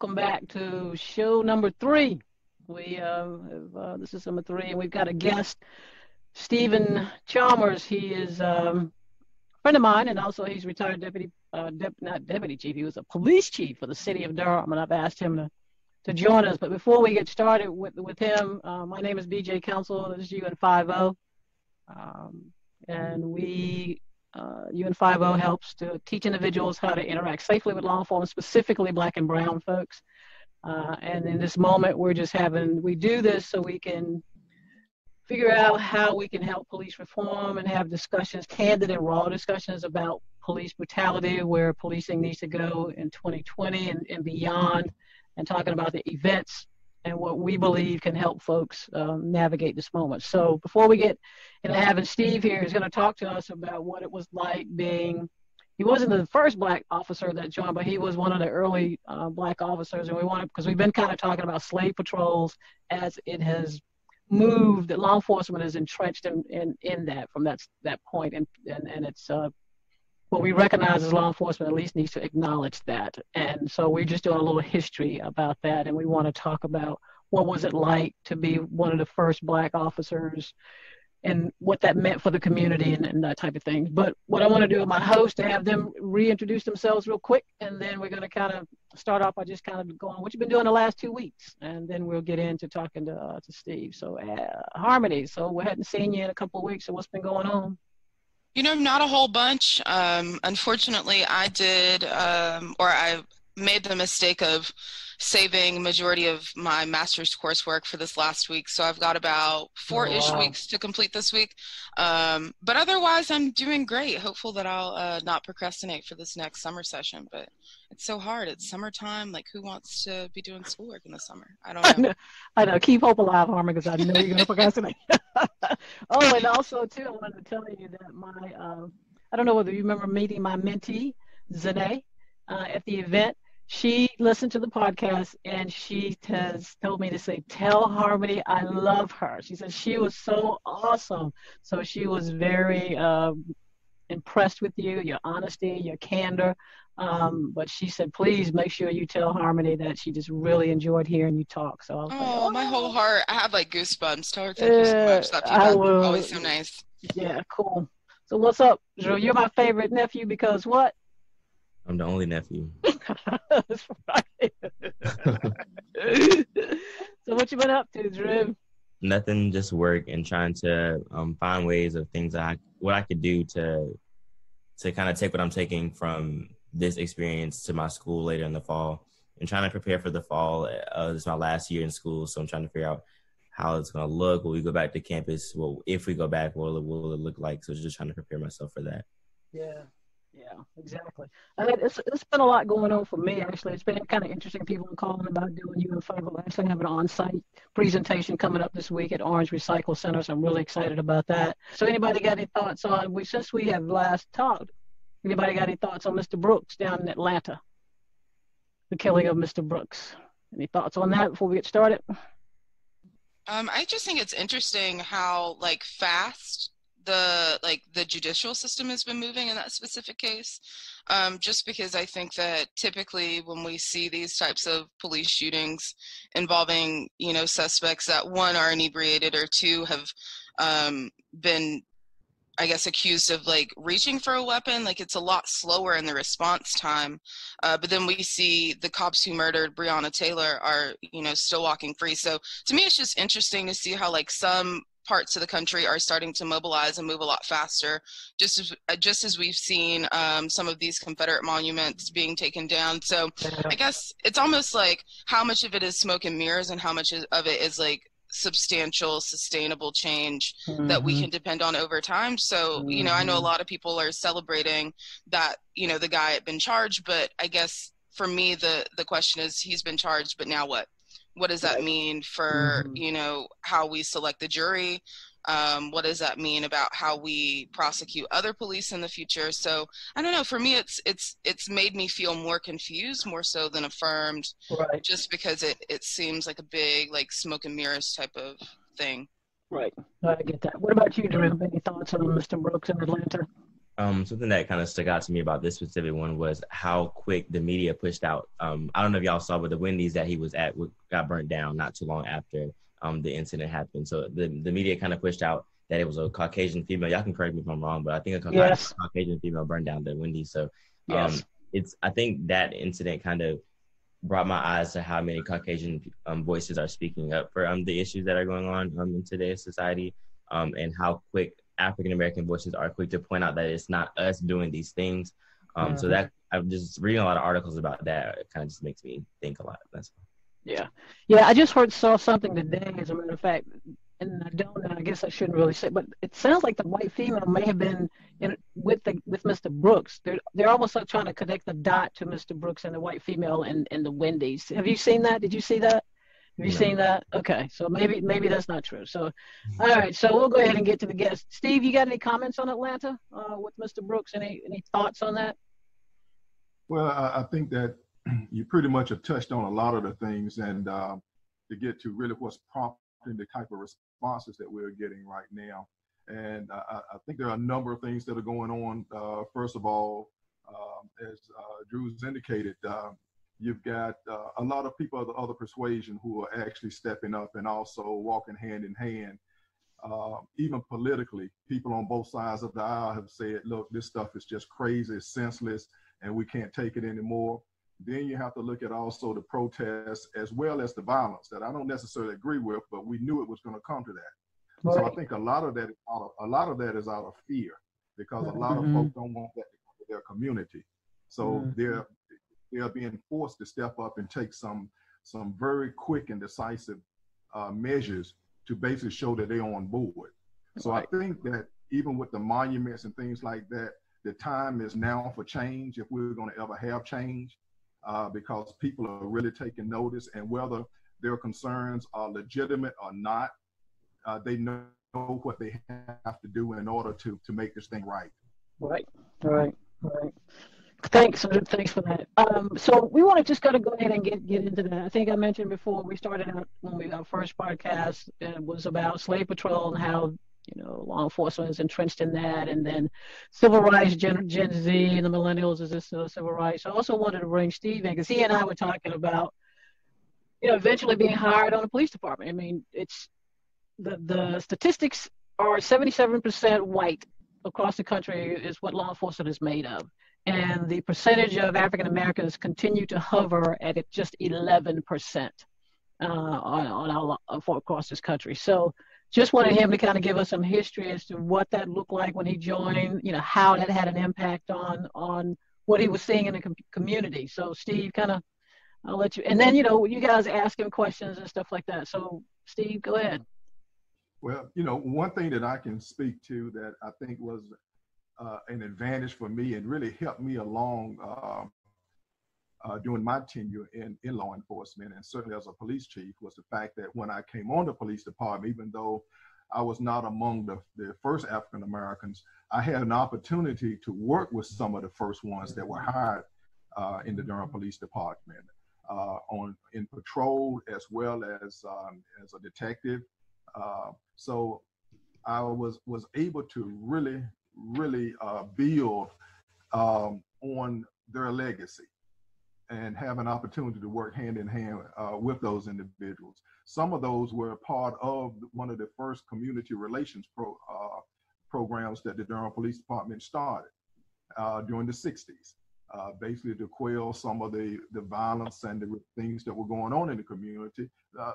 welcome back to show number three. We uh, have, uh, this is number three, and we've got a guest, Stephen Chalmers. He is um, a friend of mine, and also he's retired deputy, uh, not deputy chief. He was a police chief for the city of Durham, and I've asked him to to join us. But before we get started with with him, uh, my name is BJ Council. This is UN50, um, and we uh, UN50 helps to teach individuals how to interact safely with law enforcement, specifically black and brown folks. Uh, and in this moment, we're just having, we do this so we can figure out how we can help police reform and have discussions, candid and raw discussions about police brutality, where policing needs to go in 2020 and, and beyond, and talking about the events and what we believe can help folks um, navigate this moment. So before we get into having Steve here, he's going to talk to us about what it was like being. He wasn't the first black officer that joined, but he was one of the early uh, black officers, and we wanted because we've been kind of talking about slave patrols as it has moved. That law enforcement is entrenched in, in, in that from that that point, and and, and it's uh, what we recognize as law enforcement at least needs to acknowledge that. And so we're just doing a little history about that, and we want to talk about what was it like to be one of the first black officers and what that meant for the community and, and that type of thing. But what I want to do with my host to have them reintroduce themselves real quick, and then we're going to kind of start off by just kind of going what you've been doing the last two weeks, and then we'll get into talking to uh, to Steve. So uh, Harmony, so we hadn't seen you in a couple of weeks. So what's been going on? You know, not a whole bunch. Um, unfortunately, I did, um, or I made the mistake of saving majority of my master's coursework for this last week so i've got about four-ish oh, wow. weeks to complete this week. Um, but otherwise i'm doing great. Hopeful that i'll uh, not procrastinate for this next summer session but it's so hard. It's summertime. Like who wants to be doing schoolwork in the summer? I don't know i know, I know. keep hope alive harmon because i know you're going to procrastinate. Oh and also too i wanted to tell you that my uh, i don't know whether you remember meeting my mentee Zane, uh, at the event she listened to the podcast and she has told me to say, Tell Harmony I love her. She said she was so awesome. So she was very um, impressed with you, your honesty, your candor. Um, but she said, please make sure you tell Harmony that she just really enjoyed hearing you talk. So I was oh, like, oh, my whole heart. I have like goosebumps. Tell her thank uh, you so much. That feedback was always so nice. Yeah, cool. So what's up, Drew? You're my favorite nephew because what? I'm the only nephew. That's right. so what you been up to, Drew? Nothing, just work and trying to um, find ways of things I what I could do to to kind of take what I'm taking from this experience to my school later in the fall and trying to prepare for the fall. Uh, this is my last year in school, so I'm trying to figure out how it's going to look when we go back to campus. Well, if we go back, what will, will it look like? So just trying to prepare myself for that. Yeah, yeah, exactly. And it's, it's been a lot going on for me, actually. It's been kind of interesting. People are calling about doing UN5. I actually have an on site presentation coming up this week at Orange Recycle Center, so I'm really excited about that. So, anybody got any thoughts on, we, since we have last talked, anybody got any thoughts on Mr. Brooks down in Atlanta? The killing of Mr. Brooks. Any thoughts on that before we get started? Um, I just think it's interesting how like fast the like the judicial system has been moving in that specific case um, just because i think that typically when we see these types of police shootings involving you know suspects that one are inebriated or two have um, been I guess accused of like reaching for a weapon. Like it's a lot slower in the response time. Uh, but then we see the cops who murdered Breonna Taylor are, you know, still walking free. So to me, it's just interesting to see how like some parts of the country are starting to mobilize and move a lot faster. Just as uh, just as we've seen um, some of these Confederate monuments being taken down. So I guess it's almost like how much of it is smoke and mirrors, and how much of it is like substantial sustainable change mm-hmm. that we mm-hmm. can depend on over time so you know i know a mm-hmm. lot of people are celebrating that you know the guy had been charged but i guess for me the the question is he's been charged but now what what does that mean for mm-hmm. you know how we select the jury? Um, what does that mean about how we prosecute other police in the future? So i don't know for me it's it's it's made me feel more confused more so than affirmed right. just because it it seems like a big like smoke and mirrors type of thing. Right. I get that. What about you drew any thoughts on mr. Brooks in atlanta Um, something that kind of stuck out to me about this specific one was how quick the media pushed out. Um, I don't know if y'all saw, but the Wendy's that he was at got burnt down not too long after um, the incident happened. So the, the media kind of pushed out that it was a Caucasian female. Y'all can correct me if I'm wrong, but I think a yes. Caucasian female burned down the Wendy's. So um, yes. it's I think that incident kind of brought my eyes to how many Caucasian um, voices are speaking up for um, the issues that are going on um, in today's society, um, and how quick African American voices are quick to point out that it's not us doing these things. Um, mm-hmm. So that I'm just reading a lot of articles about that. It kind of just makes me think a lot. That's yeah, yeah. I just heard saw something today, as a matter of fact, and I don't know. I guess I shouldn't really say, but it sounds like the white female may have been in, with the with Mr. Brooks. They're they're almost like trying to connect the dot to Mr. Brooks and the white female and and the Wendy's. Have you seen that? Did you see that? Have you no. seen that? Okay, so maybe maybe that's not true. So, all right, so we'll go ahead and get to the guest. Steve, you got any comments on Atlanta uh, with Mr. Brooks? Any any thoughts on that? Well, I, I, think that you pretty much have touched on a lot of the things, and uh, to get to really what's prompting the type of responses that we're getting right now. And I, I think there are a number of things that are going on. Uh, first of all, um, as uh, Drew's indicated, uh, You've got uh, a lot of people of the other persuasion who are actually stepping up and also walking hand in hand. Uh, even politically, people on both sides of the aisle have said, look, this stuff is just crazy, it's senseless, and we can't take it anymore. Then you have to look at also the protests as well as the violence that I don't necessarily agree with, but we knew it was going to come to that. Right. So I think a lot of that, of, a lot of that is out of fear because a lot mm-hmm. of folks don't want that to come to their community. So mm-hmm. they're they are being forced to step up and take some some very quick and decisive uh, measures to basically show that they're on board. So right. I think that even with the monuments and things like that, the time is now for change if we're going to ever have change, uh, because people are really taking notice, and whether their concerns are legitimate or not, uh, they know what they have to do in order to to make this thing right. Right, right, right. Thanks, thanks for that. Um, so we want to just kind of go ahead and get get into that. I think I mentioned before we started out when we our first podcast it was about slave patrol and how you know law enforcement is entrenched in that, and then civil rights, Gen, Gen Z, and the millennials is this uh, civil rights. I also wanted to bring Steve in because he and I were talking about you know eventually being hired on a police department. I mean, it's the the statistics are 77% white across the country is what law enforcement is made of and the percentage of African Americans continue to hover at just 11% uh, on, on our, uh, across this country. So just wanted him to kind of give us some history as to what that looked like when he joined, you know, how that had an impact on on what he was seeing in the com- community. So Steve, kind of, I'll let you, and then you know, you guys ask him questions and stuff like that. So Steve, go ahead. Well, you know, one thing that I can speak to that I think was uh, an advantage for me and really helped me along uh, uh, during my tenure in, in law enforcement and certainly as a police chief was the fact that when I came on the police department, even though I was not among the, the first African Americans, I had an opportunity to work with some of the first ones that were hired uh, in the Durham Police Department uh, on in patrol as well as um, as a detective. Uh, so I was was able to really really uh, build um, on their legacy and have an opportunity to work hand in hand uh, with those individuals. Some of those were part of one of the first community relations pro, uh, programs that the Durham Police Department started uh, during the 60s, uh, basically to quell some of the, the violence and the things that were going on in the community, uh,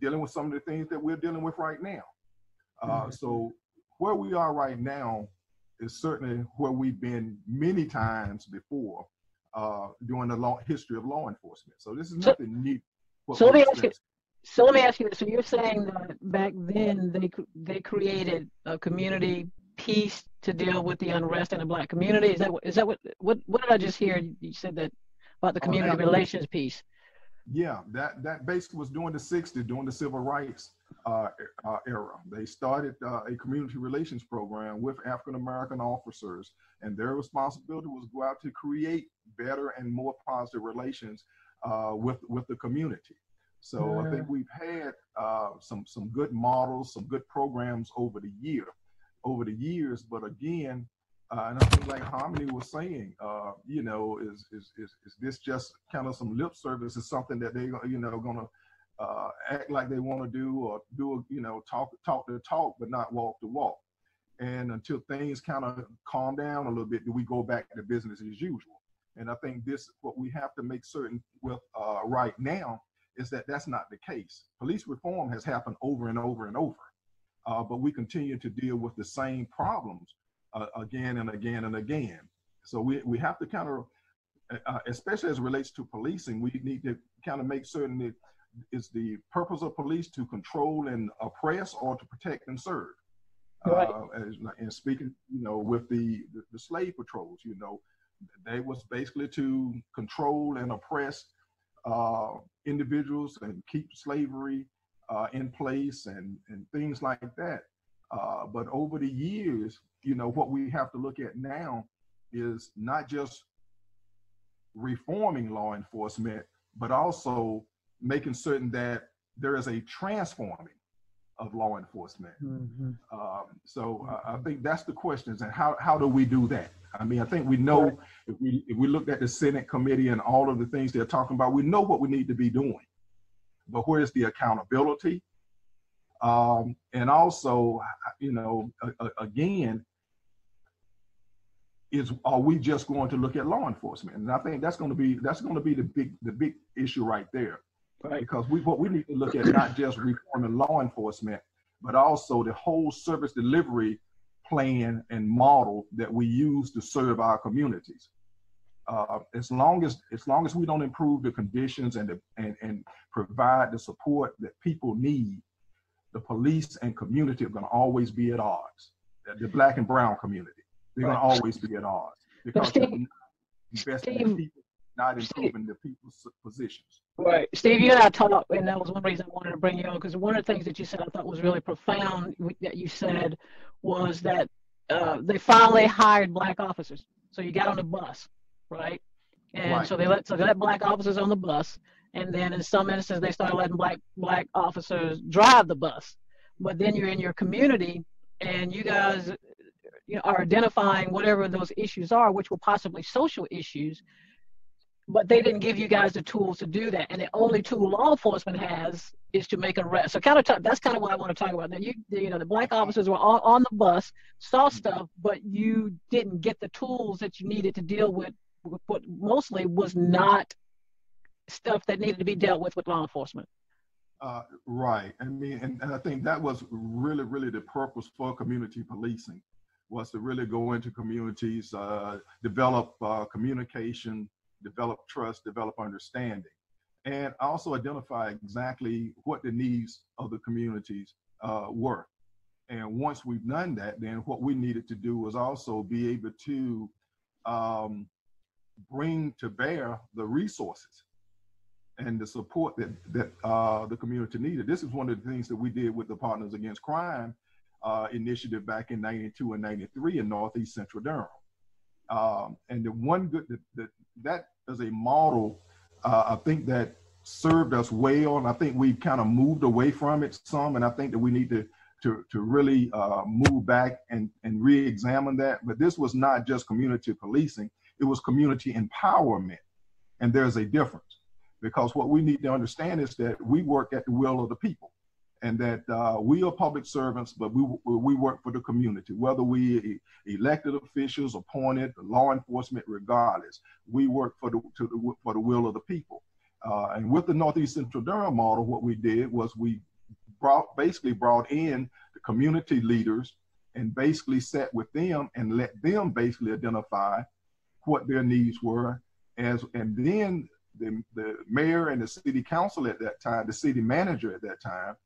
dealing with some of the things that we're dealing with right now. Uh, mm-hmm. So where we are right now is certainly where we've been many times before uh, during the long history of law enforcement. So this is nothing so, new. So let me ask you. So let me ask you. So you're saying that back then they they created a community piece to deal with the unrest in the black community. Is that is that what what what did I just hear? You said that about the oh, community oh, relations piece. Yeah, that that basically was during the '60s, during the civil rights uh, uh, era. They started uh, a community relations program with African American officers, and their responsibility was go out to create better and more positive relations uh, with with the community. So. I think we've had uh, some some good models, some good programs over the year, over the years. But again, Uh, and I think, like Harmony was saying, uh, you know, is, is is is this just kind of some lip service? Is something that they, you know, gonna uh, act like they want to do, or do, you know, talk talk the talk, but not walk the walk. And until things kind of calm down a little bit, do we go back to business as usual? And I think this, what we have to make certain with uh, right now, is that that's not the case. Police reform has happened over and over and over, uh, but we continue to deal with the same problems uh, again and again and again. So we, we have to kind of, uh, especially as it relates to policing, we need to kind of make certain that it's the purpose of police to control and oppress or to protect and serve. Right. Uh, as, and speaking, you know, with the, the, the slave patrols, you know, they was basically to control and oppress uh, individuals and keep slavery uh, in place and, and things like that. Uh, but over the years, you know, what we have to look at now is not just reforming law enforcement, but also making certain that there is a transforming of law enforcement. Mm-hmm. Um, so uh, I think that's the questions, and how how do we do that? I mean, I think we know if we if we looked at the Senate committee and all of the things they're talking about, we know what we need to be doing. But where's the accountability? Um, and also, you know, a, a, again, is are we just going to look at law enforcement? And I think that's going to be that's going to be the big the big issue right there, right. because we what we need to look at not just reforming law enforcement, but also the whole service delivery plan and model that we use to serve our communities. Uh, as long as as long as we don't improve the conditions and the, and and provide the support that people need, the police and community are going to always be at odds. The black and brown community. They're right. going to always be at odds because Steve, investing in people, not improving the people's positions. Right. Steve, you and I talked, and that was one reason I wanted to bring you on because one of the things that you said I thought was really profound that you said was that uh, they finally hired black officers. So you got on the bus, right? And right. so they let so they let black officers on the bus, and then in some instances they started letting black black officers drive the bus. But then you're in your community, and you guys you know, are identifying whatever those issues are, which were possibly social issues, but they didn't give you guys the tools to do that. And the only tool law enforcement has is to make an arrest. So kind of talk, that's kind of what I want to talk about. That you you know the black officers were on, on the bus, saw stuff, but you didn't get the tools that you needed to deal with, with what mostly was not stuff that needed to be dealt with with law enforcement. Uh, right. I mean, and, and I think that was really, really the purpose for community policing was to really go into communities, uh, develop uh, communication, develop trust, develop understanding, and also identify exactly what the needs of the communities uh, were. And once we've done that, then what we needed to do was also be able to um, bring to bear the resources and the support that that uh, the community needed. This is one of the things that we did with the Partners Against Crime uh, initiative back in 92 and 93 in Northeast Central Durham. Um, and the one good, the, that is a model, uh, I think that served us well. And I think we've kind of moved away from it some. And I think that we need to, to, to really uh, move back and, and re-examine that. But this was not just community policing, it was community empowerment. And there's a difference because what we need to understand is that we work at the will of the people and that uh, we are public servants, but we, we work for the community, whether we elected officials, appointed, law enforcement, regardless, we work for the, the for the will of the people. Uh, and with the Northeast Central Durham model, what we did was we brought basically brought in the community leaders and basically sat with them and let them basically identify what their needs were as and then the, the mayor and the city council at that time, the city manager at that time,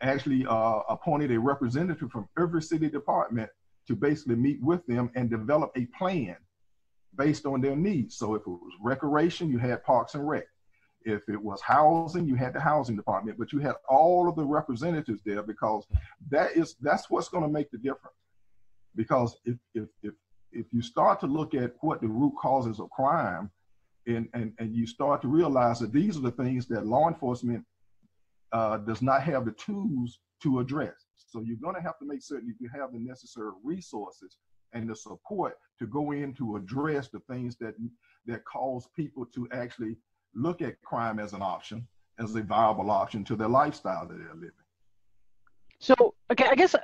actually uh, appointed a representative from every city department to basically meet with them and develop a plan based on their needs. So if it was recreation, you had Parks and Rec. If it was housing, you had the housing department, but you had all of the representatives there because that is that's what's going to make the difference. Because if if if if you start to look at what the root causes of crime and, and, and you start to realize that these are the things that law enforcement uh, does not have the tools to address. So you're going to have to make certain you have the necessary resources and the support to go in to address the things that that cause people to actually look at crime as an option, as a viable option to their lifestyle that they're living. So, okay, I guess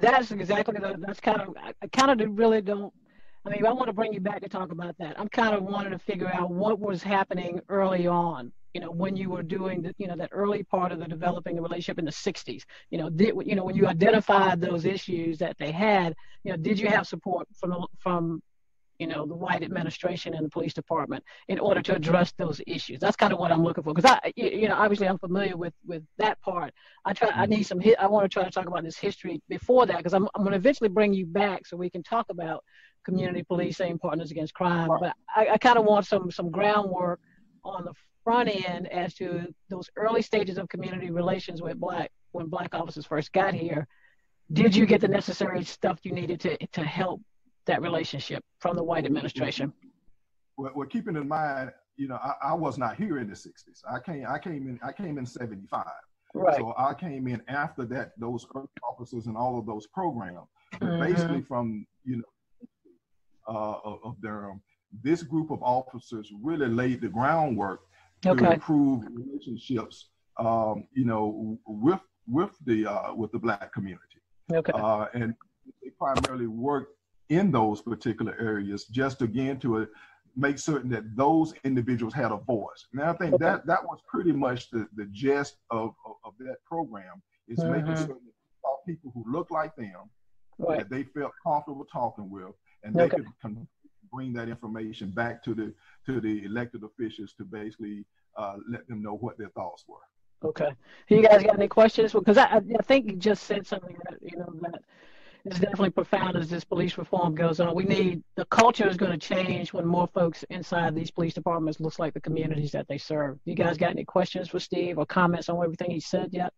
that's exactly the, that's kind of I kind of really don't. I mean, I want to bring you back to talk about that. I'm kind of wanting to figure out what was happening early on. You know, when you were doing the, you know, that early part of the developing the relationship in the '60s. You know, did you know when you identified those issues that they had? You know, did you have support from from you know, the white administration and the police department in order to address those issues. That's kind of what I'm looking for. Because I, you know, obviously I'm familiar with with that part. I try, I need mm-hmm. some. I want to try to talk about this history before that because I'm I'm going to eventually bring you back so we can talk about community policing, partners against crime. But I, I kind of want some some groundwork on the front end as to those early stages of community relations with black when black officers first got here. Did you get the necessary stuff you needed to to help that relationship from the white administration? Well, well keeping in mind, you know, I, I, was not here in the '60s. I came, I came in, I came in '75. Right. So I came in after that, those officers and all of those programs. Mm-hmm. Basically, from you know, uh, of, of their um, this group of officers really laid the groundwork to improve relationships, um, you know, with with the uh, with the black community. Okay. Uh, and they primarily worked in those particular areas, just again to uh, make certain that those individuals had a voice. Now, I think okay. that that was pretty much the, the gist of, of, of that program is mm-hmm. making certain that people who look like them, right. that they felt comfortable talking with, and they okay. could bring that information back to the to the elected officials to basically uh, let them know what their thoughts were. Okay. You guys got any questions? Because I, I think you just said something that you know that is definitely profound as this police reform goes on. We need the culture is going to change when more folks inside these police departments looks like the communities that they serve. You guys got any questions for Steve or comments on everything he said yet?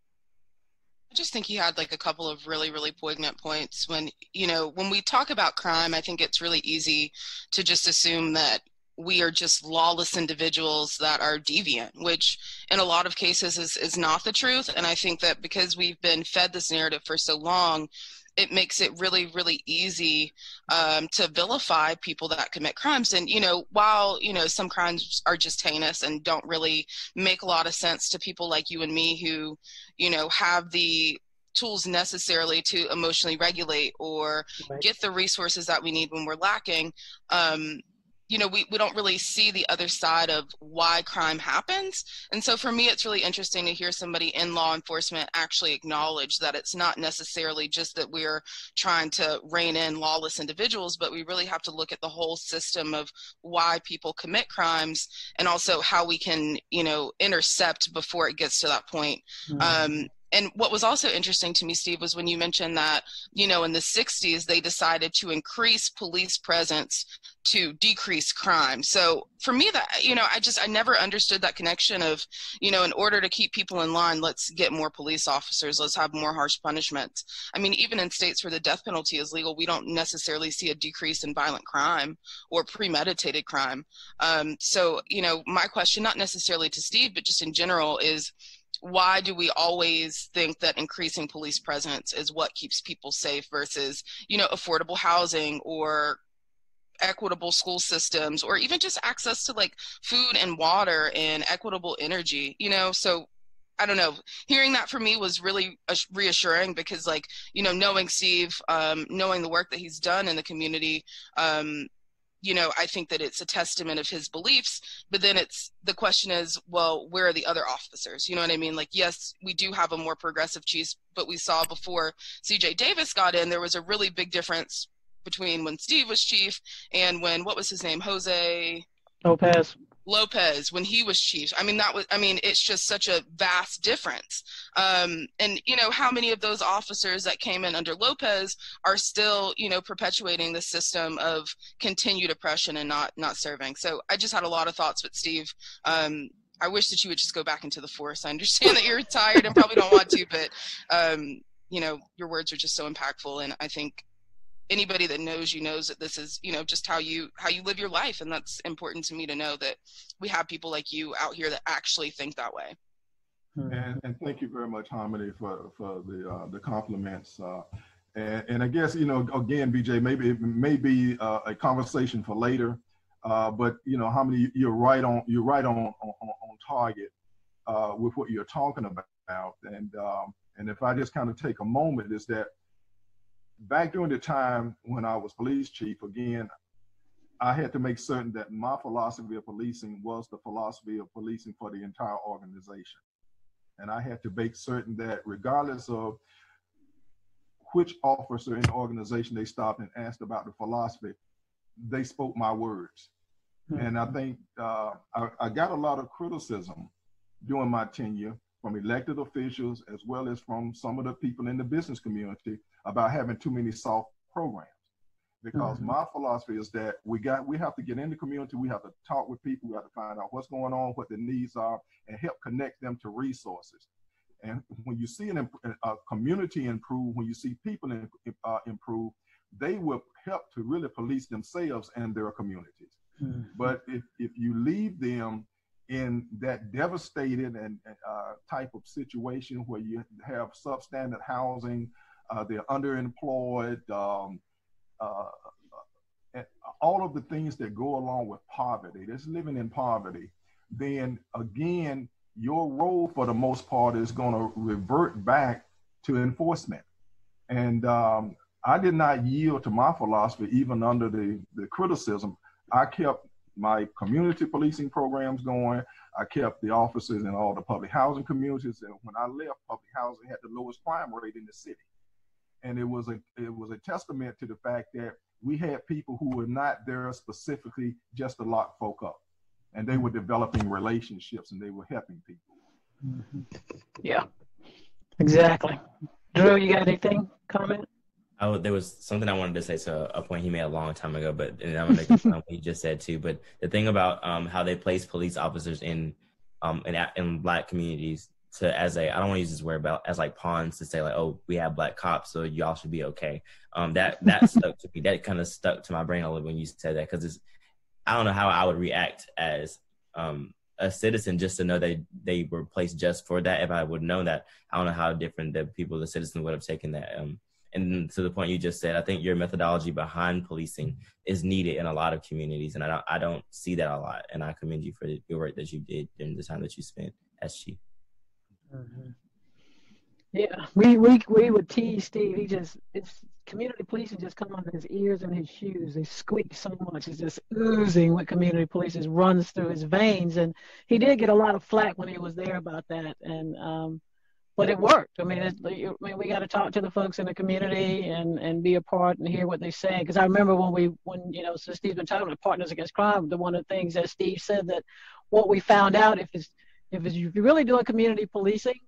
I just think he had like a couple of really, really poignant points. When, you know, when we talk about crime, I think it's really easy to just assume that we are just lawless individuals that are deviant, which in a lot of cases is, is not the truth. And I think that because we've been fed this narrative for so long, it makes it really really easy um, to vilify people that commit crimes and you know while you know some crimes are just heinous and don't really make a lot of sense to people like you and me who you know have the tools necessarily to emotionally regulate or right. get the resources that we need when we're lacking um, you know we, we don't really see the other side of why crime happens and so for me it's really interesting to hear somebody in law enforcement actually acknowledge that it's not necessarily just that we're trying to rein in lawless individuals but we really have to look at the whole system of why people commit crimes and also how we can you know intercept before it gets to that point mm-hmm. um, and what was also interesting to me steve was when you mentioned that you know in the 60s they decided to increase police presence to decrease crime. So for me that you know i just i never understood that connection of you know in order to keep people in line let's get more police officers let's have more harsh punishments. I mean even in states where the death penalty is legal we don't necessarily see a decrease in violent crime or premeditated crime. Um, so you know my question not necessarily to steve but just in general is why do we always think that increasing police presence is what keeps people safe versus you know affordable housing or equitable school systems or even just access to like food and water and equitable energy you know so I don't know. Hearing that for me was really reassuring because, like, you know, knowing Steve, um, knowing the work that he's done in the community, um, you know, I think that it's a testament of his beliefs. But then it's the question is, well, where are the other officers? You know what I mean? Like, yes, we do have a more progressive chief, but we saw before CJ Davis got in, there was a really big difference between when Steve was chief and when what was his name, Jose Lopez. Lopez when he was chief. I mean, that was, I mean, it's just such a vast difference. Um, and, you know, how many of those officers that came in under Lopez are still, you know, perpetuating the system of continued oppression and not, not serving. So I just had a lot of thoughts with Steve. Um, I wish that you would just go back into the force. I understand that you're tired and probably don't want to, but, um, you know, your words are just so impactful. And I think anybody that knows you knows that this is you know just how you how you live your life. And that's important to me to know that we have people like you out here that actually think that way. And, and thank you very much harmony for for the uh, the compliments uh, And, and I guess, you know, again, BJ, maybe it may be uh, a conversation for later, uh, but you know, how many you're right on, you're right on, on, on target uh, with what you're talking about. And, um, and if I just kind of take a moment is that back during the time when I was police chief, again, I had to make certain that my philosophy of policing was the philosophy of policing for the entire organization. And I had to make certain that regardless of which officer in the organization they stopped and asked about the philosophy, they spoke my words. Mm-hmm. And I think uh, I, I got a lot of criticism during my tenure from elected officials as well as from some of the people in the business community about having too many soft programs because mm-hmm. my philosophy is that we got we have to get in the community we have to talk with people we have to find out what's going on what the needs are and help connect them to resources and when you see an, a community improve when you see people in, uh, improve they will help to really police themselves and their communities mm-hmm. but if, if you leave them in that devastated and uh, type of situation where you have substandard housing, uh, they're underemployed, um, uh, uh all of the things that go along with poverty, just living in poverty, then again, your role for the most part is going to revert back to enforcement. And um, I did not yield to my philosophy even under the, the criticism. I kept my community policing programs going. I kept the officers in all the public housing communities. And when I left, public housing had the lowest crime rate in the city. And it was a it was a testament to the fact that we had people who were not there specifically just to lock folk up. And they were developing relationships and they were helping people. Mm-hmm. Yeah, exactly. Drew, you got anything? Comment? Oh, there was something I wanted to say. So a point he made a long time ago, but and I'm gonna what he just said too. But the thing about um, how they place police officers in um, in in black communities to as a I don't want to use this word about as like pawns to say like oh we have black cops so y'all should be okay. Um, that that stuck to me. That kind of stuck to my brain a little when you said that because it's I don't know how I would react as um, a citizen just to know that they were placed just for that. If I would know that, I don't know how different the people, the citizens would have taken that. Um, and to the point you just said, I think your methodology behind policing is needed in a lot of communities, and I don't, I don't see that a lot. And I commend you for the work that you did during the time that you spent as chief. Mm-hmm. Yeah, we we we would tease Steve. He just it's community policing just come under his ears and his shoes. They squeak so much. It's just oozing with community policing runs through his veins. And he did get a lot of flack when he was there about that. And um, but it worked. I mean, it, I mean, we got to talk to the folks in the community and and be a part and hear what they say. Because I remember when we when you know, so Steve's been talking about Partners Against Crime. The one of the things that Steve said that what we found out if it's if it's, if you're really doing community policing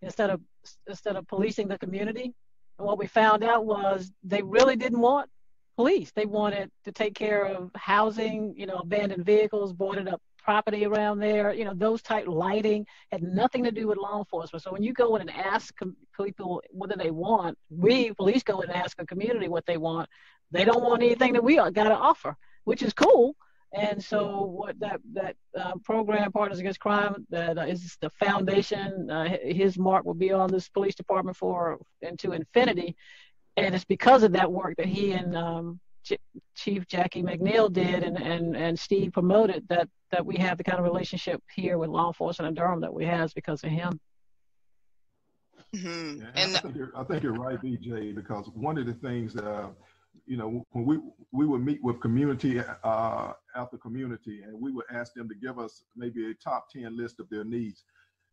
instead of instead of policing the community, and what we found out was they really didn't want police. They wanted to take care of housing, you know, abandoned vehicles, boarded up property around there, you know, those type lighting had nothing to do with law enforcement. So when you go in and ask people what do they want, we police go in and ask a community what they want. They don't want anything that we got to offer, which is cool. And so what that that uh, program, Partners Against Crime, that uh, is the foundation. Uh, his mark will be on this police department for into infinity, and it's because of that work that he and um, Chief Jackie McNeil did and, and, and Steve promoted that, that we have the kind of relationship here with law enforcement in Durham that we have because of him. Mm-hmm. Yeah, and I think, I think, you're, right, BJ, because one of the things that, uh, you know, when we we would meet with community uh, after community, and we would ask them to give us maybe a top ten list of their needs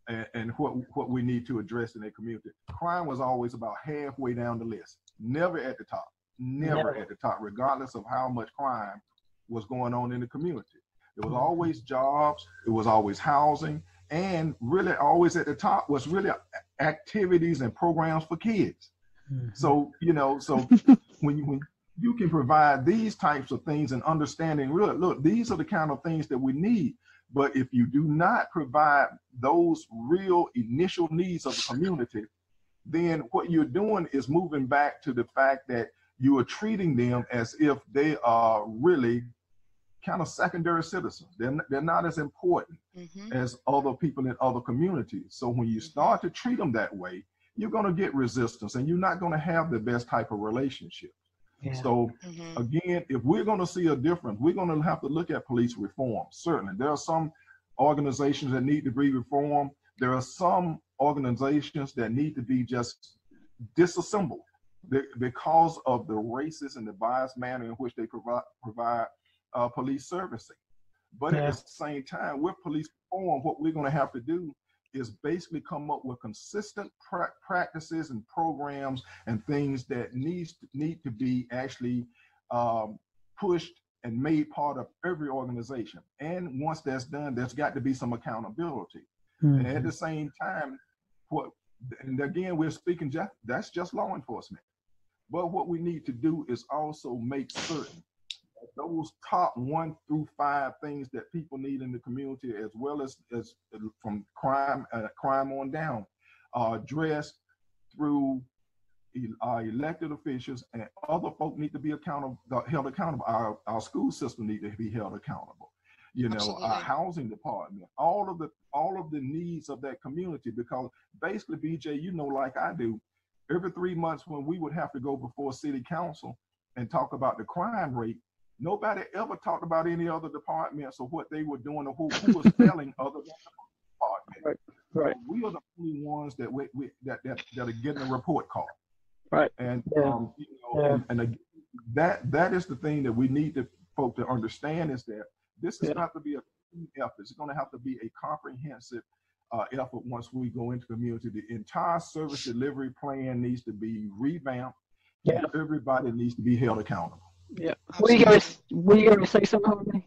and, and what what we need to address in their community. Crime was always about halfway down the list, never at the top never at the top, regardless of how much crime was going on in the community. It was always jobs, it was always housing, and really always at the top was really activities and programs for kids. Mm-hmm. So, you know, so when you when you can provide these types of things and understanding, really, look, these are the kind of things that we need. But if you do not provide those real initial needs of the community, then what you're doing is moving back to the fact that you are treating them as if they are really kind of secondary citizens. They're, they're not as important mm-hmm. as other people in other communities. So when you mm-hmm. start to treat them that way, you're going to get resistance and you're not going to have the best type of relationship. Yeah. So mm-hmm. again, if we're going to see a difference, we're going to have to look at police reform. Certainly, there are some organizations that need to be reformed. There are some organizations that need to be just disassembled because of the racist and the biased manner in which they provide provide uh, police servicing. But yeah. at the same time, with police reform, what we're going to have to do is basically come up with consistent pra- practices and programs and things that needs to, need to be actually um, pushed and made part of every organization. And once that's done, there's got to be some accountability. Mm-hmm. And at the same time, what and again we're speaking just that's just law enforcement. But what we need to do is also make certain those top one through five things that people need in the community, as well as as from crime uh, crime on down, are addressed through our elected officials and other folk need to be accountable, held accountable. Our our school system need to be held accountable. You know, Absolutely. our housing department, all of the all of the needs of that community, because basically, BJ, you know, like I do, every three months when we would have to go before city council and talk about the crime rate, Nobody ever talked about any other departments or what they were doing or who, who was failing other departments. Right. Right. So we are the only ones that we, we that, that that are getting a report call. Right. And yeah. um, you know, yeah. and, and again, that that is the thing that we need to folk to understand is that this is yeah. have to be a effort. It's going to have to be a comprehensive uh, effort once we go into community. The entire service delivery plan needs to be revamped. Yeah. Everybody needs to be held accountable. Yeah. Were you going to, were you going to say something?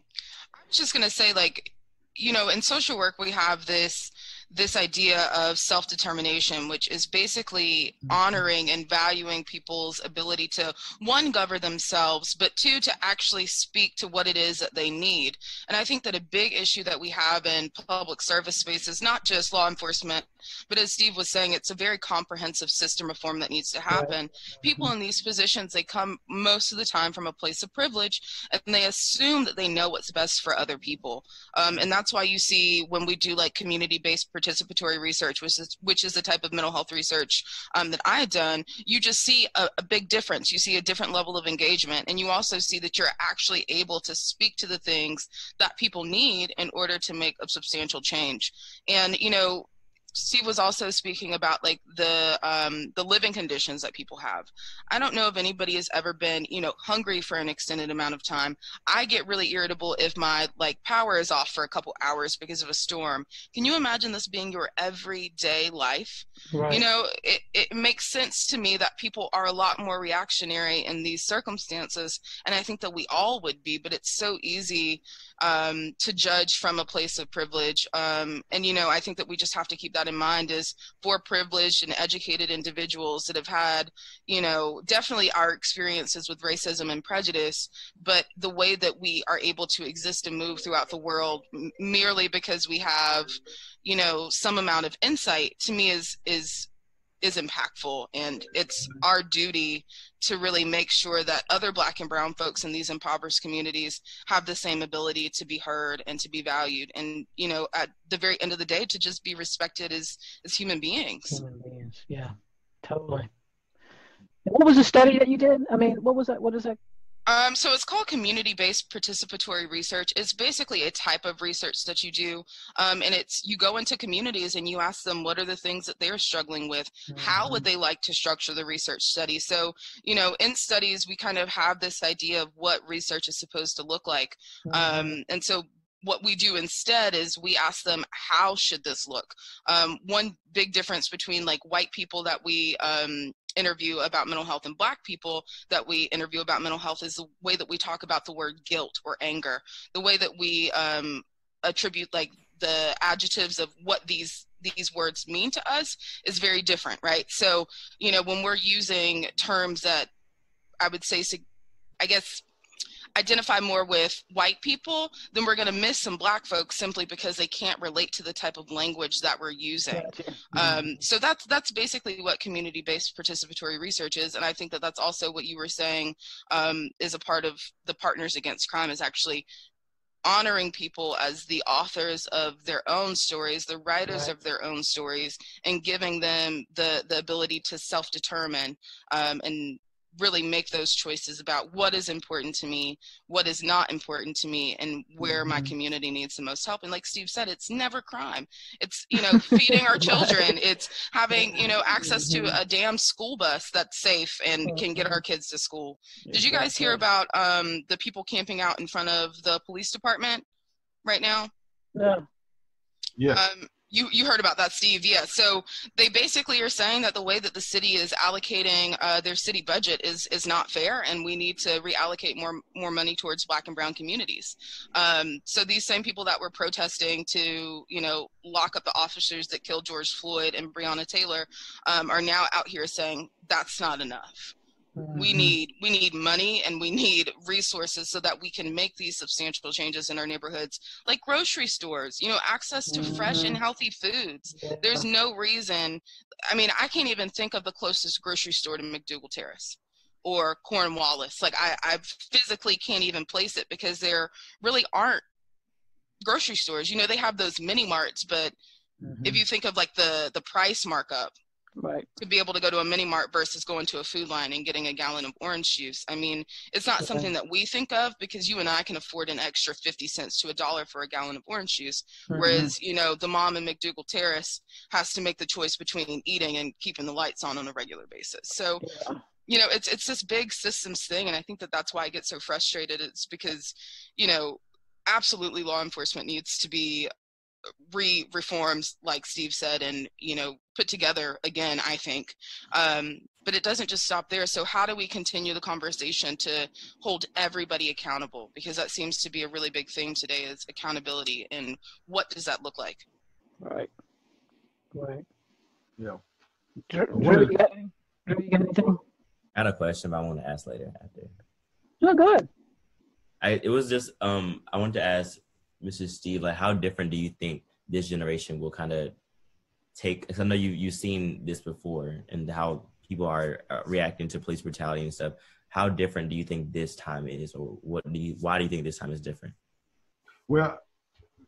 I was just going to say, like, you know, in social work, we have this this idea of self determination, which is basically mm-hmm. honoring and valuing people's ability to, one, govern themselves, but two, to actually speak to what it is that they need. And I think that a big issue that we have in public service spaces, not just law enforcement, but as Steve was saying, it's a very comprehensive system reform that needs to happen. People mm-hmm. in these positions, they come most of the time from a place of privilege and they assume that they know what's best for other people. Um, and that's why you see when we do like community based participatory research, which is which is the type of mental health research um, that I had done, you just see a, a big difference. You see a different level of engagement, and you also see that you're actually able to speak to the things that people need in order to make a substantial change. And you know, Steve was also speaking about like the um, the living conditions that people have. I don't know if anybody has ever been, you know, hungry for an extended amount of time. I get really irritable if my like power is off for a couple hours because of a storm. Can you imagine this being your everyday life? Right. You know, it, it makes sense to me that people are a lot more reactionary in these circumstances, and I think that we all would be. But it's so easy um, to judge from a place of privilege. Um, and, you know, I think that we just have to keep that in mind is for privileged and educated individuals that have had, you know, definitely our experiences with racism and prejudice, but the way that we are able to exist and move throughout the world merely because we have, you know, some amount of insight to me is, is is impactful and it's our duty to really make sure that other black and brown folks in these impoverished communities have the same ability to be heard and to be valued. And you know at the very end of the day to just be respected as as human beings. Human beings yeah totally. What was the study that you did? I mean what was that what is that um, so it's called community-based participatory research. It's basically a type of research that you do, um, and it's you go into communities and you ask them what are the things that they're struggling with. Mm-hmm. How would mm-hmm. they like to structure the research study? So you know, in studies we kind of have this idea of what research is supposed to look like, mm-hmm. um, and so what we do instead is we ask them how should this look um, one big difference between like white people that we um, interview about mental health and black people that we interview about mental health is the way that we talk about the word guilt or anger. The way that we um, attribute like the adjectives of what these these words mean to us is very different right? So you know when we're using terms that i would say i guess identify more with white people, then we're going to miss some black folks simply because they can't relate to the type of language that we're using. Mm-hmm. Um, so that's that's basically what community-based participatory research is, and I think that that's also what you were saying um, is a part of the Partners Against Crime is actually honoring people as the authors of their own stories, the writers right. of their own stories, and giving them the the ability to self determine um, and really make those choices about what is important to me, what is not important to me, and where mm-hmm. my community needs the most help. And like Steve said, it's never crime. It's, you know, feeding our children. It's having, you know, access to mm-hmm. a damn school bus that's safe and can get our mm-hmm. kids to school. Did you guys hear about um, the people camping out in front of the police department right now? Yeah. Yeah. Um, you you heard about that, Steve? Yeah. So they basically are saying that the way that the city is allocating uh, their city budget is is not fair, and we need to reallocate more more money towards Black and Brown communities. Um, so these same people that were protesting to you know lock up the officers that killed George Floyd and Breonna Taylor um, are now out here saying that's not enough mm-hmm. we need we need money and we need resources so that we can make these substantial changes in our neighborhoods like grocery stores you know access to mm-hmm. fresh and mm-hmm. healthy foods yeah. there's no reason i mean i can't even think of the closest grocery store to McDougald Terrace or cornwallis like i i physically can't even place it because there really aren't grocery stores you know they have those mini marts but mm-hmm. if you think of like the the price markup right to be able to go to a mini mart versus going to a Food Lion and getting a gallon of orange juice i mean it's not okay. something that we think of because you and i can afford an extra 50 cents to a dollar for a gallon of orange juice mm-hmm. whereas you know the mom in McDougald Terrace has to make the choice between eating and keeping the lights on on a regular basis so yeah. you know it's it's this big systems thing and i think that that's why i get so frustrated it's because you know absolutely law enforcement needs to be re reforms like steve said and you know put together again i think. Um, but it doesn't just stop there. So how do we continue the conversation to hold everybody accountable? Because that seems to be a really big thing today is accountability and what does that look like? Right. Right. Yeah. Drew, Drew, you got, Drew, you got anything? I had a question but i want to ask later after. No good I, it was just um i wanted to ask Mrs. Steve, like how different do you think this generation will kind of take? Because I know you you've seen this before and how people are uh, reacting to police brutality and stuff. How different do you think this time is, or what do you? Why do you think this time is different? Well,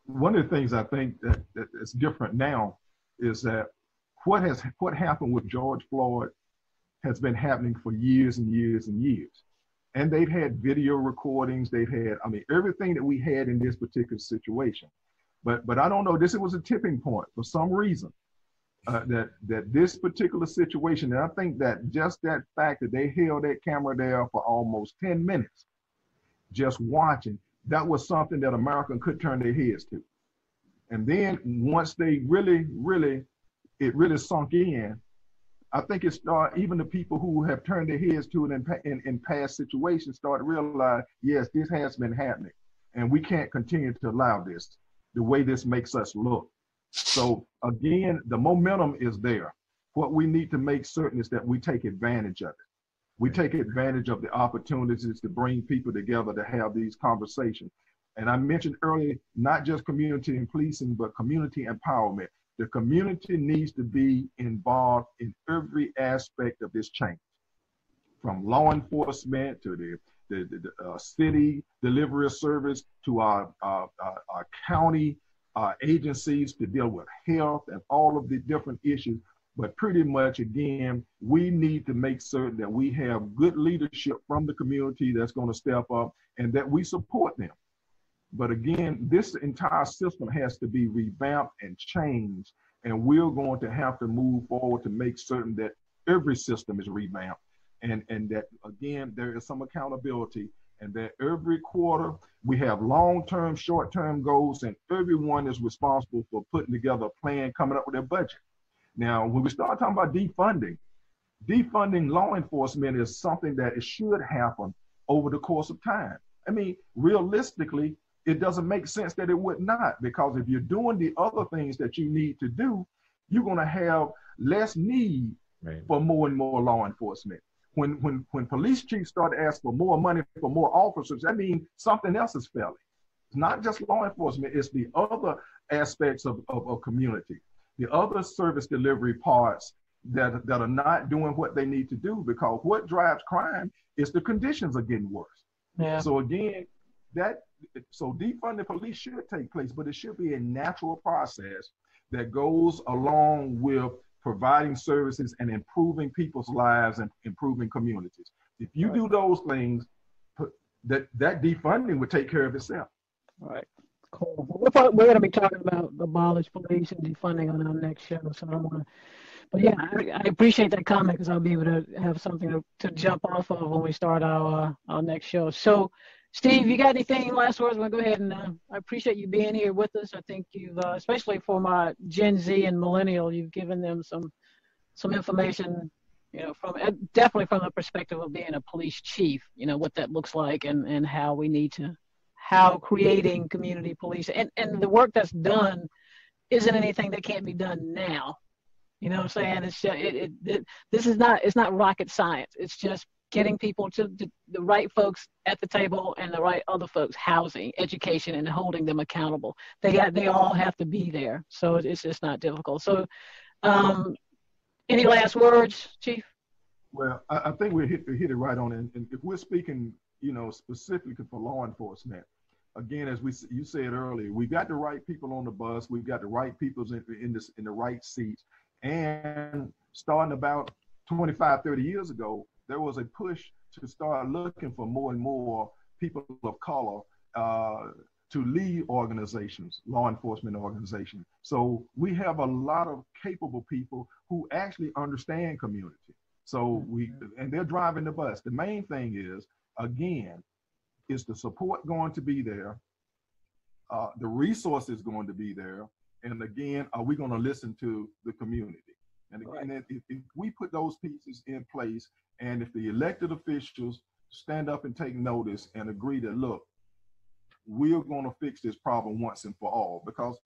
one of the things I think that, that is different now is that what has what happened with George Floyd has been happening for years and years and years and they've had video recordings. They've had, I mean, everything that we had in this particular situation. But but I don't know. This was a tipping point for some reason. Uh, that that this particular situation, and I think that just that fact that they held that camera there for almost 10 minutes, just watching, that was something that American could turn their heads to. And then once they really, really, it really sunk in, I think it start uh, even the people who have turned their heads to it in, in, in past situations start to realize, yes, this has been happening, and we can't continue to allow this the way this makes us look. So again, the momentum is there. What we need to make certain is that we take advantage of it. We take advantage of the opportunities to bring people together to have these conversations. And I mentioned earlier, not just community and policing, but community empowerment. The community needs to be involved in every aspect of this change, from law enforcement to the, the, the, uh, city delivery service to our, our, our, our county uh, agencies to deal with health and all of the different issues. But pretty much, again, we need to make certain that we have good leadership from the community that's going to step up and that we support them. But again, this entire system has to be revamped and changed. And we're going to have to move forward to make certain that every system is revamped and, and that, again, there is some accountability and that every quarter we have long-term, short-term goals and everyone is responsible for putting together a plan, coming up with their budget. Now, when we start talking about defunding, defunding law enforcement is something that it should happen over the course of time. I mean, realistically, it doesn't make sense that it would not because if you're doing the other things that you need to do, you're going to have less need right. for more and more law enforcement. When when when police chiefs start to ask for more money for more officers, that means something else is failing. It's not just law enforcement; it's the other aspects of, of, of community, the other service delivery parts that that are not doing what they need to do because what drives crime is the conditions are getting worse. Yeah. So again, that so defunding police should take place, but it should be a natural process that goes along with providing services and improving people's lives and improving communities. If you right. do those things, that that defunding would take care of itself. All right. Cool. We're, we're going to be talking about abolish police and defunding on our next show, so I don't want to. But yeah, I, I, appreciate that comment because I'll be able to have something to, to jump off of when we start our uh, our next show. So, Steve, you got anything last words? We'll go ahead and uh, I appreciate you being here with us. I think you've, uh, especially for my Gen Z and millennial, you've given them some some information. You know, from uh, definitely from the perspective of being a police chief. You know what that looks like and and how we need to how creating community police and and the work that's done isn't anything that can't be done now. You know what I'm saying? It's just, it, it, it, this is not it's not rocket science. It's just getting people to the, the right folks at the table and the right other folks housing education and holding them accountable. They got they all have to be there. So it's just not difficult. So um, any last words chief? Well i, I think we hit, hit it right on and, and if we're speaking you know specifically for law enforcement again as we you said earlier we got the right people on the bus. We've got the right people in, in this in the right seats. And starting about 25 30 years ago there was a push to start looking for more and more people of color uh, to lead organizations, law enforcement organizations. So we have a lot of capable people who actually understand community. So we, and they're driving the bus. The main thing is, again, is the support going to be there? Uh, the resources going to be there? And again, are we going to listen to the community? And again, right. if, if, we put those pieces in place, and if the elected officials stand up and take notice and agree that, look, we're going to fix this problem once and for all, because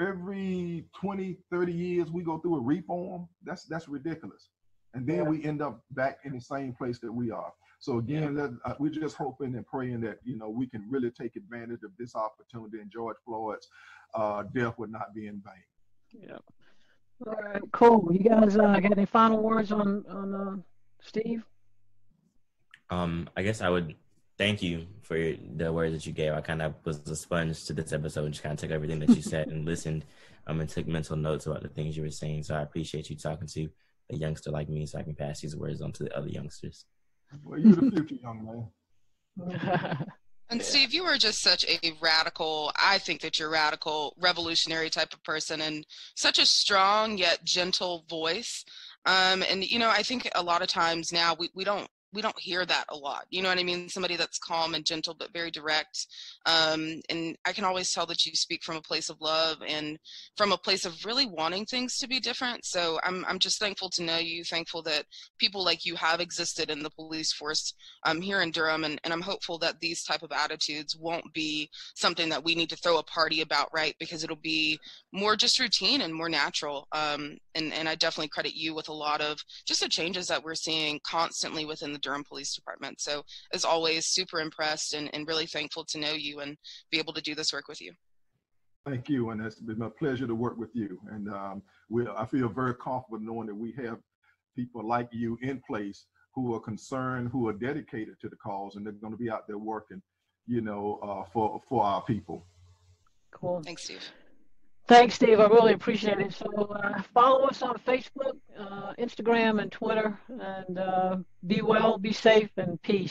every 20, 30 years we go through a reform, that's that's ridiculous. And then yeah. we end up back in the same place that we are. So again, yeah. uh, we're just hoping and praying that you know we can really take advantage of this opportunity, and George Floyd's uh, death would not be in vain. Yeah. All right, cool. You guys uh, got any final words on on uh, Steve? Um, I guess I would thank you for the words that you gave. I kind of was a sponge to this episode and just kind of took everything that you said and listened um, and took mental notes about the things you were saying. So I appreciate you talking to a youngster like me so I can pass these words on to the other youngsters. Well, you're the future, young man. And. Steve, you are just such a radical, I think that you're radical, revolutionary type of person and such a strong yet gentle voice. Um, and, you know, I think a lot of times now we, we don't we don't hear that a lot. You know what I mean? Somebody that's calm and gentle but very direct. Um, and I can always tell that you speak from a place of love and from a place of really wanting things to be different. So I'm I'm just thankful to know you. Thankful that people like you have existed in the police force um, here in Durham, and, and I'm hopeful that these type of attitudes won't be something that we need to throw a party about, right? Because it'll be more just routine and more natural. Um, and and I definitely credit you with a lot of just the changes that we're seeing constantly within the Durham Police Department. So as always, super impressed and, and really thankful to know you and be able to do this work with you. Thank you, and it's been a pleasure to work with you. And um, we, I feel very comfortable knowing that we have people like you in place who are concerned, who are dedicated to the cause, and they're going to be out there working, you know, uh, for for our people. Cool. Thanks, Steve. Thanks, Steve. I really appreciate it. So uh, follow us on Facebook, uh, Instagram, and Twitter. And uh, be well, be safe, and peace.